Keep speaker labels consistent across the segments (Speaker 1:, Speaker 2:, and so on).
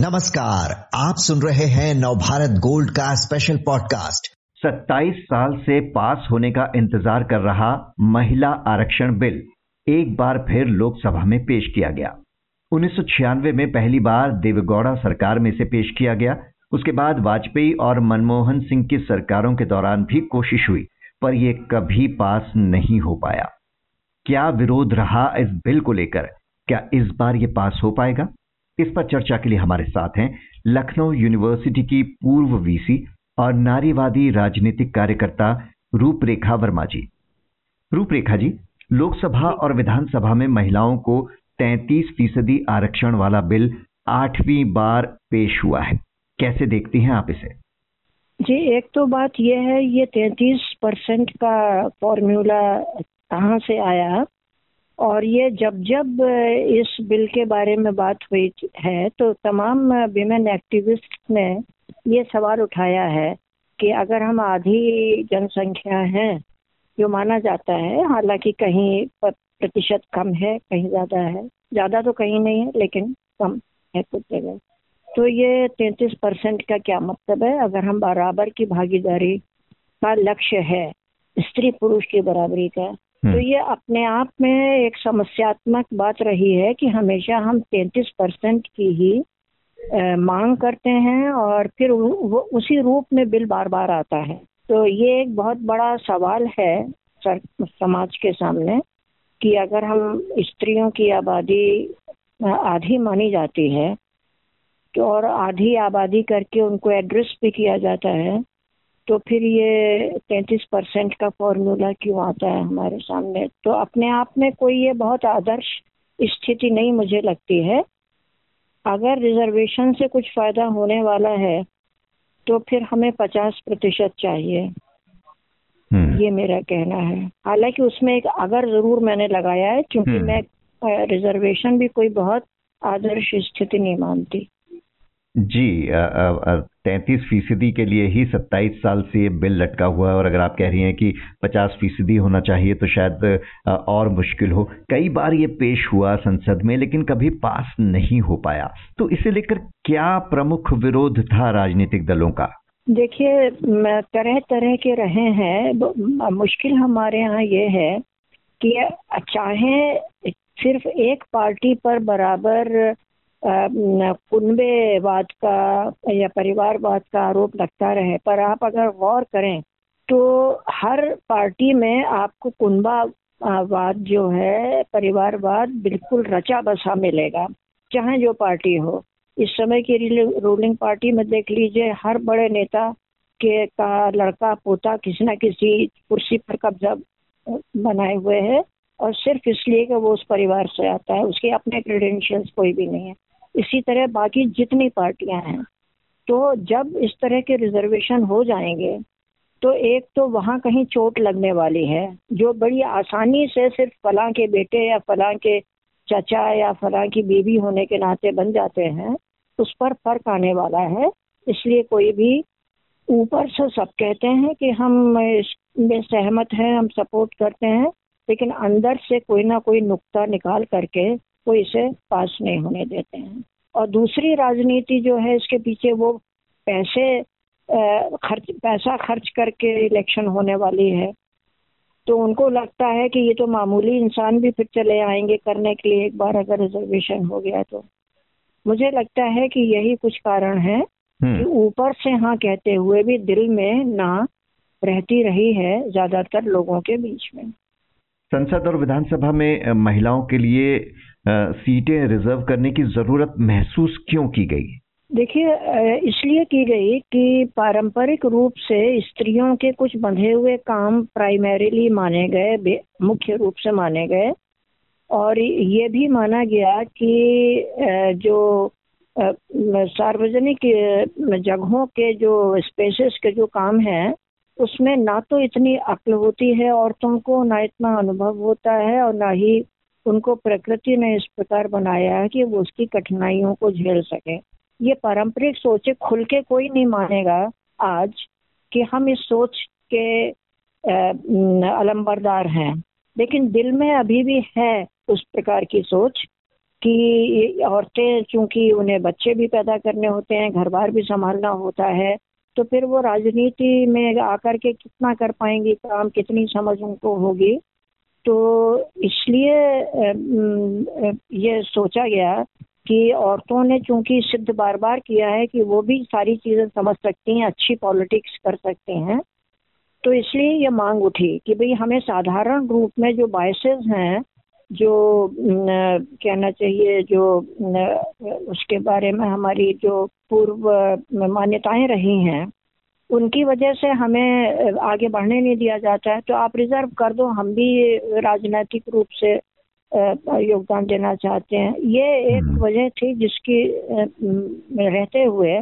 Speaker 1: नमस्कार, आप सुन रहे हैं नवभारत गोल्ड का स्पेशल पॉडकास्ट
Speaker 2: 27 साल से पास होने का इंतज़ार कर रहा महिला आरक्षण बिल, एक बार फिर लोकसभा में पेश किया गया। उन्नीस सौ छियानवे में पहली बार देवगौड़ा सरकार में से पेश किया गया। उसके बाद वाजपेयी और मनमोहन सिंह की सरकारों के दौरान भी कोशिश हुई, पर यह कभी पास नहीं हो पाया। क्या विरोध रहा इस बिल को लेकर? क्या इस बार ये पास हो पाएगा? इस पर चर्चा के लिए हमारे साथ हैं लखनऊ यूनिवर्सिटी की पूर्व वीसी और नारीवादी राजनीतिक कार्यकर्ता रूपरेखा वर्मा जी। रूपरेखा जी, लोकसभा और विधानसभा में महिलाओं को 33 फ़ीसदी आरक्षण वाला बिल आठवीं बार पेश हुआ है। कैसे देखती हैं आप इसे?
Speaker 3: जी, एक तो बात यह है, ये तैतीस परसेंट का फॉर्मूला कहाँ से आया? और ये जब जब इस बिल के बारे में बात हुई है तो तमाम विमेन एक्टिविस्ट ने ये सवाल उठाया है कि अगर हम आधी जनसंख्या है जो माना जाता है, हालाँकि कहीं प्रतिशत कम है, कहीं ज़्यादा है, ज़्यादा तो कहीं नहीं है, लेकिन कम है कुछ जगह। तो ये तैतीस परसेंट का क्या मतलब है? अगर हम बराबर की भागीदारी का लक्ष्य है, स्त्री पुरुष की बराबरी का तो हम्म। ये अपने आप में एक समस्यात्मक बात रही है कि हमेशा हम तैतीस परसेंट की ही मांग करते हैं और फिर वो उसी रूप में बिल बार बार आता है तो ये एक बहुत बड़ा सवाल है सर, समाज के सामने कि अगर हम स्त्रियों की आबादी आधी मानी जाती है तो और आधी आबादी करके उनको एड्रेस भी किया जाता है तो फिर ये तैतीस परसेंट का फॉर्मूला क्यों आता है हमारे सामने? तो अपने आप में कोई ये बहुत आदर्श स्थिति नहीं मुझे लगती है। अगर रिजर्वेशन से कुछ फ़ायदा होने वाला है तो फिर हमें पचास प्रतिशत चाहिए। हम्म। ये मेरा कहना है। हालाँकि उसमें एक अगर ज़रूर मैंने लगाया है क्योंकि हम्म। मैं रिजर्वेशन भी कोई बहुत आदर्श स्थिति नहीं मानती।
Speaker 2: जी तैतीस फ़ीसदी के लिए ही सत्ताईस साल से ये बिल लटका हुआ है और अगर आप कह रही हैं कि पचास फ़ीसदी होना चाहिए तो शायद और मुश्किल हो। कई बार ये पेश हुआ संसद में लेकिन कभी पास नहीं हो पाया। तो इसे लेकर क्या प्रमुख विरोध था राजनीतिक दलों का?
Speaker 3: देखिए तरह तरह के रहे हैं। मुश्किल हमारे यहाँ ये है कि चाहे सिर्फ़ एक पार्टी पर बराबर कुनबेवाद का या परिवारवाद का आरोप लगता रहे। पर आप अगर गौर करें तो हर पार्टी में आपको कुनबावाद जो है, परिवारवाद बिल्कुल रचा बसा मिलेगा, चाहे जो पार्टी हो। इस समय की रूलिंग पार्टी में देख लीजिए, हर बड़े नेता के का लड़का पोता किसी न किसी कुर्सी पर कब्जा बनाए हुए है, और सिर्फ़ इसलिए कि वो उस परिवार से आता है, उसके अपने क्रेडेंशियल्स कोई भी नहीं है। इसी तरह बाकी जितनी पार्टियाँ हैं तो जब इस तरह के रिजर्वेशन हो जाएँगे तो एक तो वहाँ कहीं चोट लगने वाली है, जो बड़ी आसानी से सिर्फ़ फलां के बेटे या फलां के चचा या फलां की बीवी होने के नाते बन जाते हैं, उस पर फ़र्क आने वाला है। इसलिए कोई भी ऊपर से सब कहते हैं कि हम इसमें सहमत हैं, हम सपोर्ट करते हैं, लेकिन अंदर से कोई ना कोई नुक्ता निकाल करके वो इसे पास नहीं होने देते हैं। और दूसरी राजनीति जो है इसके पीछे वो पैसे खर्च पैसा खर्च करके इलेक्शन होने वाली है। तो उनको लगता है कि ये तो मामूली इंसान भी फिर चले आएँगे करने के लिए एक बार अगर रिजर्वेशन हो गया तो। मुझे लगता है कि यही कुछ कारण है हम्म। कि ऊपर से हाँ कहते हुए भी दिल में ना रहती रही है ज़्यादातर लोगों के बीच में।
Speaker 2: संसद और विधानसभा में महिलाओं के लिए सीटें रिज़र्व करने की ज़रूरत महसूस क्यों की गई?
Speaker 3: देखिए इसलिए की गई कि पारंपरिक रूप से स्त्रियों के कुछ बंधे हुए काम प्राइमरीली माने गए मुख्य रूप से माने गए। और ये भी माना गया कि जो सार्वजनिक जगहों के जो स्पेसेस के जो काम हैं, उसमें ना तो इतनी अक्ल होती है औरतों को, ना इतना अनुभव होता है और ना ही उनको प्रकृति ने इस प्रकार बनाया है कि वो उसकी कठिनाइयों को झेल सके। ये पारंपरिक सोचे खुल के कोई नहीं मानेगा आज कि हम इस सोच के अलम्बरदार हैं। लेकिन दिल में अभी भी है उस प्रकार की सोच कि औरतें चूँकि उन्हें बच्चे भी पैदा करने होते हैं घर बार भी संभालना होता है तो फिर वो राजनीति में आकर के कितना कर पाएँगी, काम कितनी समझ उनको होगी? तो इसलिए ये सोचा गया कि औरतों ने चूँकि सिद्ध बार बार किया है कि वो भी सारी चीज़ें समझ सकती हैं अच्छी पॉलिटिक्स कर सकते हैं तो इसलिए ये मांग उठी कि भाई हमें साधारण रूप में जो बायसेस हैं जो न, कहना चाहिए जो न, उसके बारे में हमारी जो पूर्व मान्यताएँ रही हैं उनकी वजह से हमें आगे बढ़ने नहीं दिया जाता है। तो आप रिज़र्व कर दो हम भी राजनीतिक रूप से योगदान देना चाहते हैं। ये एक हम्म। वजह थी जिसकी रहते हुए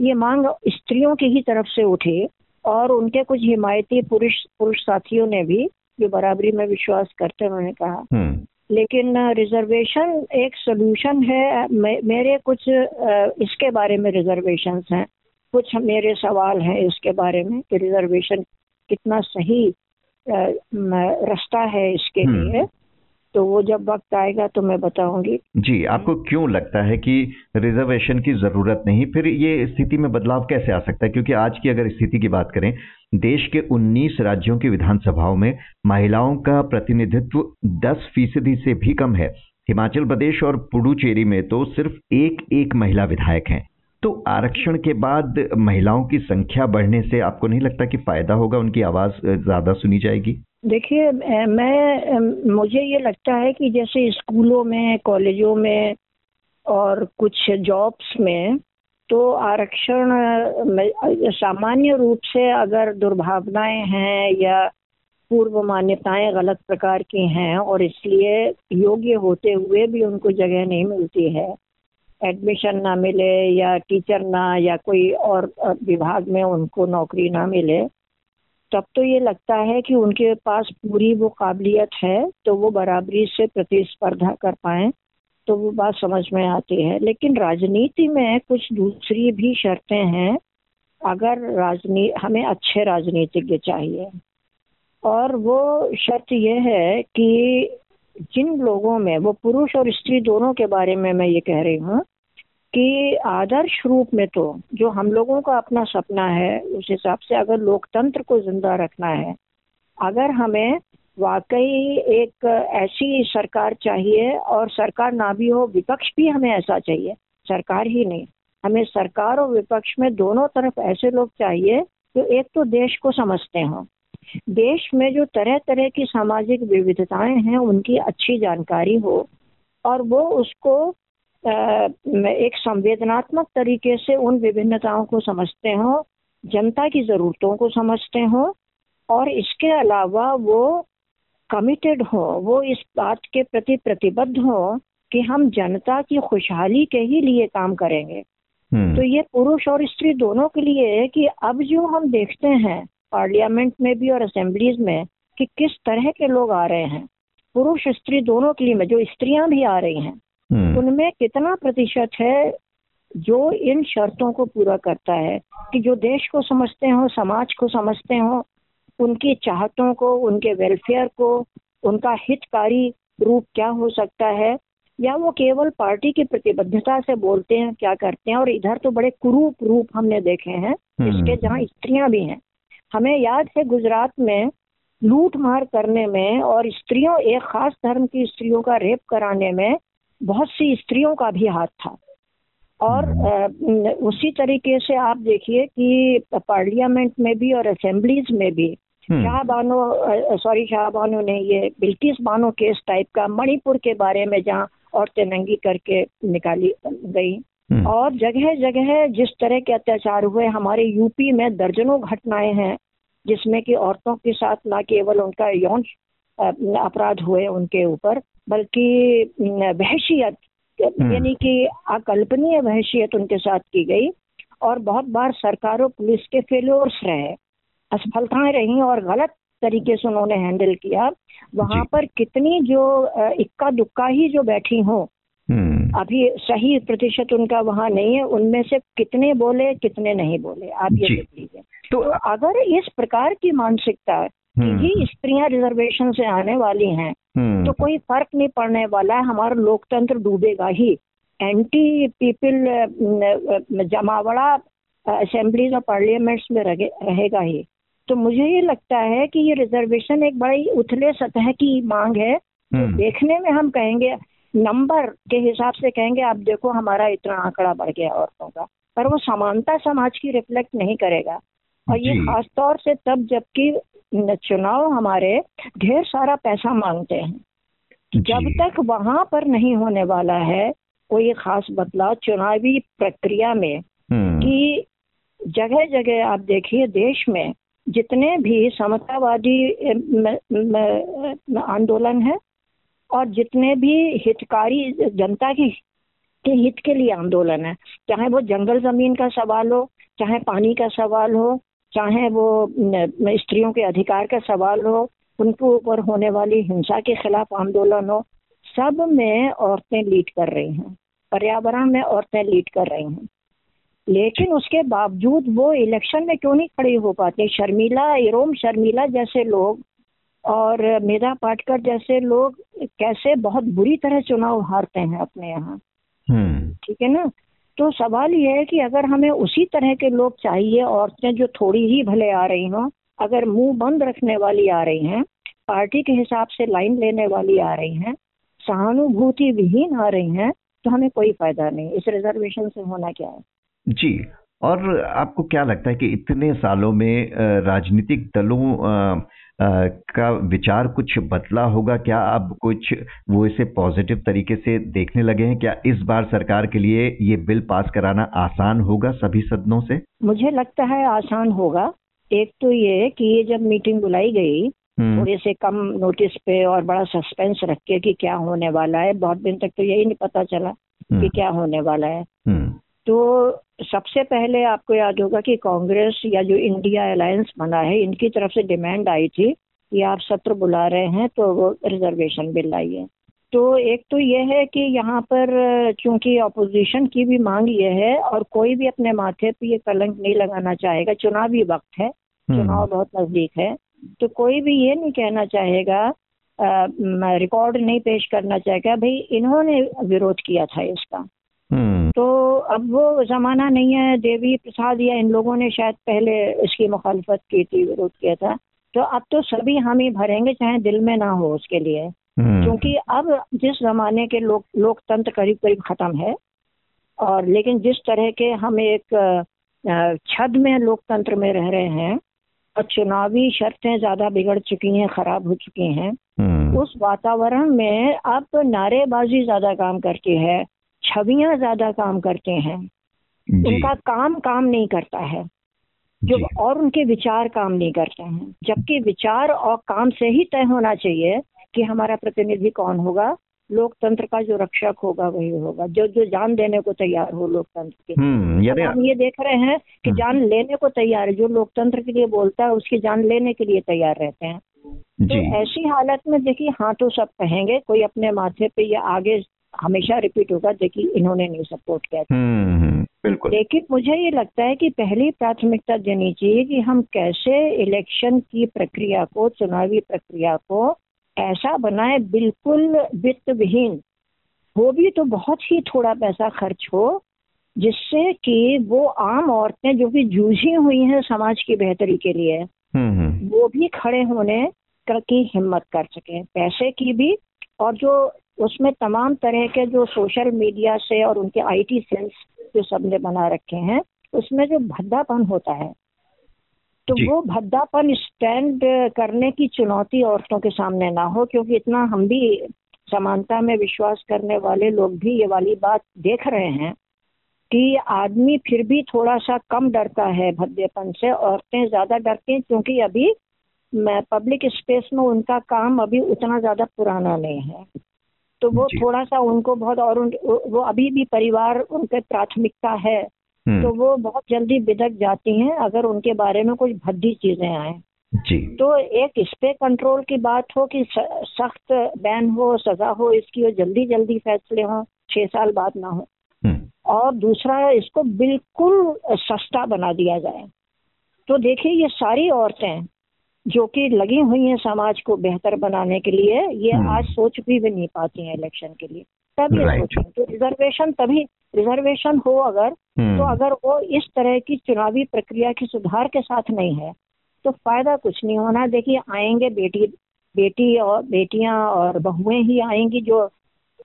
Speaker 3: ये मांग स्त्रियों की ही तरफ़ से उठी और उनके कुछ हिमायती पुरुष पुरुष साथियों ने भी जो बराबरी में विश्वास करते उन्होंने कहा। हम्म। लेकिन रिजर्वेशन एक सोल्यूशन है। मेरे कुछ इसके बारे में रिजर्वेशन हैं। कुछ मेरे सवाल हैं इसके बारे में कि रिजर्वेशन कितना सही रास्ता है इसके हम्म। लिए। तो वो जब वक्त आएगा तो मैं बताऊँगी।
Speaker 2: जी आपको क्यों लगता है कि रिजर्वेशन की ज़रूरत नहीं? फिर ये स्थिति में बदलाव कैसे आ सकता है? क्योंकि आज की अगर स्थिति की बात करें देश के 19 राज्यों की विधानसभाओं में महिलाओं का प्रतिनिधित्व 10 फ़ीसदी से भी कम है। हिमाचल प्रदेश और पुडुचेरी में तो सिर्फ़ एक एक महिला विधायक हैं। तो आरक्षण के बाद महिलाओं की संख्या बढ़ने से आपको नहीं लगता कि फ़ायदा होगा? उनकी आवाज़ ज़्यादा सुनी जाएगी।
Speaker 3: देखिए मैं मुझे ये लगता है कि जैसे स्कूलों में, कॉलेजों में और कुछ जॉब्स में तो आरक्षण सामान्य रूप से अगर दुर्भावनाएँ हैं या पूर्व मान्यताएँ गलत प्रकार की हैं और इसलिए योग्य होते हुए भी उनको जगह नहीं मिलती है एडमिशन ना मिले या टीचर ना या कोई और विभाग में उनको नौकरी ना मिले, तब तो ये लगता है कि उनके पास पूरी वो काबिलियत है तो वो बराबरी से प्रतिस्पर्धा कर पाए तो वो बात समझ में आती है। लेकिन राजनीति में कुछ दूसरी भी शर्तें हैं, अगर राजनी, हमें अच्छे राजनीतिज्ञ चाहिए। और वो शर्त यह है कि जिन लोगों में, वो पुरुष और स्त्री दोनों के बारे में मैं ये कह रही हूँ कि आदर्श रूप में तो जो हम लोगों का अपना सपना है, उस हिसाब से अगर लोकतंत्र को ज़िंदा रखना है, अगर हमें वाकई एक ऐसी सरकार चाहिए और सरकार ना भी हो, विपक्ष भी हमें ऐसा चाहिए, सरकार ही नहीं। हमें सरकार और विपक्ष में दोनों तरफ़ ऐसे लोग चाहिए जो एक तो देश को समझते हों। देश में जो तरह तरह की सामाजिक विविधताएँ हैं, उनकी अच्छी जानकारी हो और वो उसको एक संवेदनात्मक तरीके से उन विभिन्नताओं को समझते हो जनता की ज़रूरतों को समझते हो और इसके अलावा वो कमिटेड हो वो इस बात के प्रति प्रतिबद्ध हो कि हम जनता की खुशहाली के ही लिए काम करेंगे हम्म। तो ये पुरुष और स्त्री दोनों के लिए है कि अब जो हम देखते हैं पार्लियामेंट में भी और असेंबलीज में कि किस तरह के लोग आ रहे हैं पुरुष स्त्री दोनों के लिए में जो स्त्रियाँ भी आ रही हैं। उनमें कितना प्रतिशत है जो इन शर्तों को पूरा करता है कि जो देश को समझते हो समाज को समझते हो उनकी चाहतों को उनके वेलफेयर को उनका हितकारी रूप क्या हो सकता है? या वो केवल पार्टी की प्रतिबद्धता से बोलते हैं क्या करते हैं? और इधर तो बड़े कुरूप रूप हमने देखे हैं हम्म। इसके जहाँ स्त्रियाँ भी हैं। हमें याद है गुजरात में लूट मार करने में और स्त्रियों एक खास धर्म की स्त्रियों का रेप कराने में बहुत सी स्त्रियों का भी हाथ था और हम्म। उसी तरीके से आप देखिए कि पार्लियामेंट में भी और असेंबलीज में भी हम्म। शाह बानो सॉरी शाह बानो ने ये बिल्किस बानो केस टाइप का मणिपुर के बारे में जहाँ औरतें नंगी करके निकाली गई हम्म। और जगह जगह जिस तरह के अत्याचार हुए हमारे यूपी में दर्जनों घटनाएँ हैं जिसमें कि औरतों के साथ न केवल उनका यौन अपराध हुए उनके ऊपर बल्कि वहशियत हम्म। यानी कि अकल्पनीय वहशियत उनके साथ की गई और बहुत बार सरकारों पुलिस के फेलोर्स रहे। असफलताएँ रही और गलत तरीके से उन्होंने हैंडल किया। वहाँ पर कितनी जो इक्का दुक्का ही जो बैठी हो हम्म। अभी सही प्रतिशत उनका वहाँ नहीं है। उनमें से कितने बोले कितने नहीं बोले आप ये देख लीजिए। तो, तो अगर इस प्रकार की मानसिकता ही स्त्रियाँ रिजर्वेशन से आने वाली हैं।
Speaker 2: हम्म,
Speaker 3: तो कोई फ़र्क नहीं पड़ने वाला है हमारा लोकतंत्र डूबेगा ही। एंटी पीपल जमावड़ा असेंबलीज और पार्लियामेंट्स में रहेगा ही। तो मुझे ये लगता है कि ये रिजर्वेशन एक बड़ी उथले सतह की मांग है। तो
Speaker 2: हम्म,
Speaker 3: देखने में हम कहेंगे नंबर के हिसाब से कहेंगे आप देखो हमारा इतना आंकड़ा बढ़ गया औरतों का। पर वो समानता समाज की रिफ्लेक्ट नहीं करेगा। और ये
Speaker 2: जी।
Speaker 3: खास तौर से तब जबकि चुनाव हमारे ढेर सारा पैसा मांगते हैं। जब तक वहाँ पर नहीं होने वाला है कोई खास बदलाव चुनावी प्रक्रिया में
Speaker 2: हम्म,
Speaker 3: कि जगह जगह आप देखिए देश में जितने भी समतावादी आंदोलन है और जितने भी हितकारी जनता की के हित के लिए आंदोलन है चाहे वो जंगल ज़मीन का सवाल हो चाहे पानी का सवाल हो चाहे वो स्त्रियों के अधिकार का सवाल हो उनके ऊपर होने वाली हिंसा के खिलाफ आंदोलन हो सब में औरतें लीड कर रही हैं। पर्यावरण में औरतें लीड कर रही हैं। लेकिन उसके बावजूद वो इलेक्शन में क्यों नहीं खड़ी हो पाती? शर्मिला इरोम शर्मिला जैसे लोग और मेधा पाटकर जैसे लोग कैसे बहुत बुरी तरह चुनाव हारते हैं अपने यहाँ।
Speaker 2: हम्म,
Speaker 3: ठीक है ना? तो सवाल यह है कि अगर हमें उसी तरह के लोग चाहिए, औरतें जो थोड़ी ही भले आ रही हों, अगर मुँह बंद रखने वाली आ रही हैं, पार्टी के हिसाब से लाइन लेने वाली आ रही हैं, सहानुभूति विहीन आ रही हैं तो हमें कोई फ़ायदा नहीं। इस रिजर्वेशन से होना क्या है?
Speaker 2: जी और आपको क्या लगता है कि इतने सालों में राजनीतिक दलों का विचार कुछ बदला होगा? क्या अब कुछ वो इसे पॉजिटिव तरीके से देखने लगे हैं? क्या इस बार सरकार के लिए ये बिल पास कराना आसान होगा सभी सदनों से?
Speaker 3: मुझे लगता है आसान होगा। एक तो ये कि ये जब मीटिंग बुलाई गई
Speaker 2: हम्म,
Speaker 3: थोड़े से कम नोटिस पे और बड़ा सस्पेंस रख के कि क्या होने वाला है बहुत दिन तक तो यही नहीं पता चला कि
Speaker 2: हम्म,
Speaker 3: क्या होने वाला है।
Speaker 2: हम्म,
Speaker 3: तो सबसे पहले आपको याद होगा कि कांग्रेस या जो इंडिया अलायंस बना है इनकी तरफ़ से डिमांड आई थी कि आप सत्र बुला रहे हैं तो वो रिजर्वेशन बिल लाइए। तो एक तो ये है कि यहाँ पर चूँकि अपोजिशन की भी मांग ये है और कोई भी अपने माथे पे ये कलंक नहीं लगाना चाहेगा चुनावी वक्त है चुनाव
Speaker 2: हम्म,
Speaker 3: बहुत नज़दीक है तो कोई भी ये नहीं कहना चाहेगा रिकॉर्ड नहीं पेश करना चाहेगा भाई इन्होंने विरोध किया था इसका।
Speaker 2: हम्म,
Speaker 3: तो अब वो जमाना नहीं है देवी प्रसाद या इन लोगों ने शायद पहले इसकी मुखालफत की थी विरोध किया था। तो अब तो सभी हम ही भरेंगे चाहे दिल में ना हो उसके लिए।
Speaker 2: हम्म,
Speaker 3: क्योंकि अब जिस जमाने के लोक लोकतंत्र करीब करीब खत्म है और लेकिन जिस तरह के हम एक छद में लोकतंत्र में रह रहे हैं और चुनावी शर्तें ज़्यादा बिगड़ चुकी हैं खराब हो चुकी हैं
Speaker 2: हम्म,
Speaker 3: उस वातावरण में अब नारेबाजी ज़्यादा काम करती है छवियाँ ज़्यादा काम करते हैं उनका काम काम नहीं करता है जो और उनके विचार काम नहीं करते हैं जबकि विचार और काम से ही तय होना चाहिए कि हमारा प्रतिनिधि कौन होगा लोकतंत्र का जो रक्षक होगा वही होगा जो जो जान देने को तैयार हो लोकतंत्र के
Speaker 2: यानी
Speaker 3: हम ये देख रहे हैं कि
Speaker 2: हम्म।
Speaker 3: जान लेने को तैयार है जो लोकतंत्र के लिए बोलता है उसकी जान लेने के लिए तैयार रहते हैं। तो ऐसी हालत में देखिए हाँ तो सब कहेंगे कोई अपने माथे पे या आगे हमेशा रिपीट होगा देखिए इन्होंने नहीं सपोर्ट किया
Speaker 2: हम्म हम्म, बिल्कुल।
Speaker 3: लेकिन मुझे ये लगता है कि पहली प्राथमिकता देनी चाहिए कि हम कैसे इलेक्शन की प्रक्रिया को चुनावी प्रक्रिया को ऐसा बनाए बिल्कुल वित्त विहीन वो भी तो बहुत ही थोड़ा पैसा खर्च हो जिससे कि वो आम औरतें जो कि जूझी हुई हैं समाज की बेहतरी के लिए
Speaker 2: हम्म
Speaker 3: वो भी खड़े होने की हिम्मत कर सके। पैसे की भी और जो उसमें तमाम तरह के जो सोशल मीडिया से और उनके आईटी सेल्स जो सबने बना रखे हैं उसमें जो भद्दापन होता है तो वो भद्दापन स्टैंड करने की चुनौती औरतों के सामने ना हो क्योंकि इतना हम भी समानता में विश्वास करने वाले लोग भी ये वाली बात देख रहे हैं कि आदमी फिर भी थोड़ा सा कम डरता है भद्देपन से औरतें ज़्यादा डरती हैं क्योंकि अभी पब्लिक स्पेस में उनका काम अभी उतना ज़्यादा पुराना नहीं है। तो वो थोड़ा सा उनको बहुत और उन, वो अभी भी परिवार उनके प्राथमिकता है
Speaker 2: हम्म,
Speaker 3: तो वो बहुत जल्दी बिदक जाती हैं अगर उनके बारे में कुछ भद्दी चीज़ें आए।
Speaker 2: जी।
Speaker 3: तो एक इस पे कंट्रोल की बात हो कि सख्त बैन हो सजा हो इसकी और जल्दी जल्दी फैसले हो छह साल बाद ना हो।
Speaker 2: हम्म,
Speaker 3: और दूसरा इसको बिल्कुल सस्ता बना दिया जाए। तो देखिए ये सारी औरतें जो कि लगी हुई हैं समाज को बेहतर बनाने के लिए ये
Speaker 2: हम्म।
Speaker 3: आज सोच भी, भी नहीं पाती हैं इलेक्शन के लिए। तब ये सोचें तो रिजर्वेशन तभी रिजर्वेशन हो अगर
Speaker 2: हम्म,
Speaker 3: तो अगर वो इस तरह की चुनावी प्रक्रिया के सुधार के साथ नहीं है तो फ़ायदा कुछ नहीं होना। देखिए आएँगे बेटी बेटी और बेटियाँ और बहुएँ ही आएँगी जो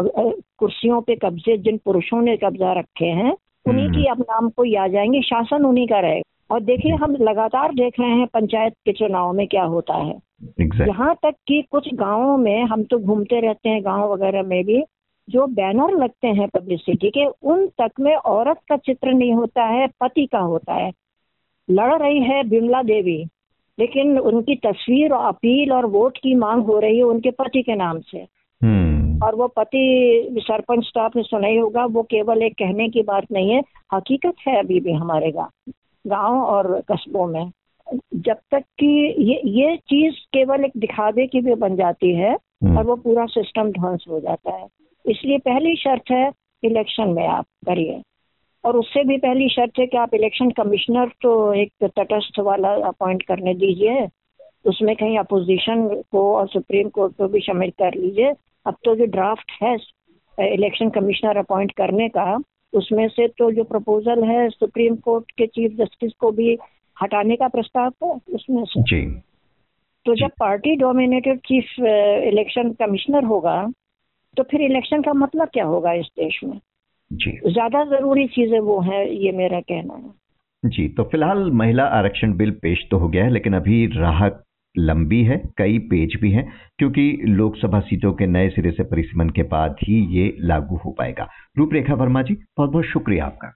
Speaker 3: कुर्सियों पे कब्जे जिन पुरुषों ने कब्जा रखे हैं उन्हीं
Speaker 2: हम्म।
Speaker 3: की अब नाम कोई आ जाएँगे शासन उन्हीं का रहेगा। और देखिए हम लगातार देख रहे हैं पंचायत के चुनाव में क्या होता है।
Speaker 2: एग्जैक्ट
Speaker 3: यहाँ तक कि कुछ गाँवों में हम तो घूमते रहते हैं गाँव वगैरह में भी जो बैनर लगते हैं पब्लिसिटी के उन तक में औरत का चित्र नहीं होता है पति का होता है। लड़ रही है बिमला देवी लेकिन उनकी तस्वीर और अपील और वोट की मांग हो रही है उनके पति के नाम से।
Speaker 2: हम्म
Speaker 3: और वो पति सरपंच तो आपने सुना ही होगा वो केवल एक कहने की बात नहीं है हकीकत है अभी भी हमारे गाँव। गाँव और कस्बों में। जब तक कि ये ये चीज़ केवल एक दिखावे की भी बन जाती है
Speaker 2: हम्म,
Speaker 3: और वो पूरा सिस्टम ध्वंस हो जाता है। इसलिए पहली शर्त है इलेक्शन में आप करिए। और उससे भी पहली शर्त है कि आप इलेक्शन कमिश्नर तो एक तटस्थ वाला अपॉइंट करने दीजिए। उसमें कहीं अपोजिशन को और सुप्रीम कोर्ट को भी शामिल कर लीजिए। अब तो जो ड्राफ्ट है इलेक्शन कमिश्नर अपॉइंट करने का उसमें से तो जो प्रपोजल है सुप्रीम कोर्ट के चीफ जस्टिस को भी हटाने का प्रस्ताव है उसमें से।
Speaker 2: जी।
Speaker 3: तो जब party dominated chief election commissioner होगा तो फिर इलेक्शन का मतलब क्या होगा इस देश में?
Speaker 2: जी।
Speaker 3: ज़्यादा ज़रूरी चीज़ें वो हैं ये मेरा कहना है।
Speaker 2: जी तो फ़िलहाल महिला आरक्षण बिल पेश तो हो गया है लेकिन अभी राह लंबी है, कई पेज भी हैं, क्योंकि लोकसभा सीटों के नए सिरे से परिसमन के बाद ही ये लागू हो पाएगा। रूपरेखा वर्मा जी बहुत बहुत शुक्रिया आपका।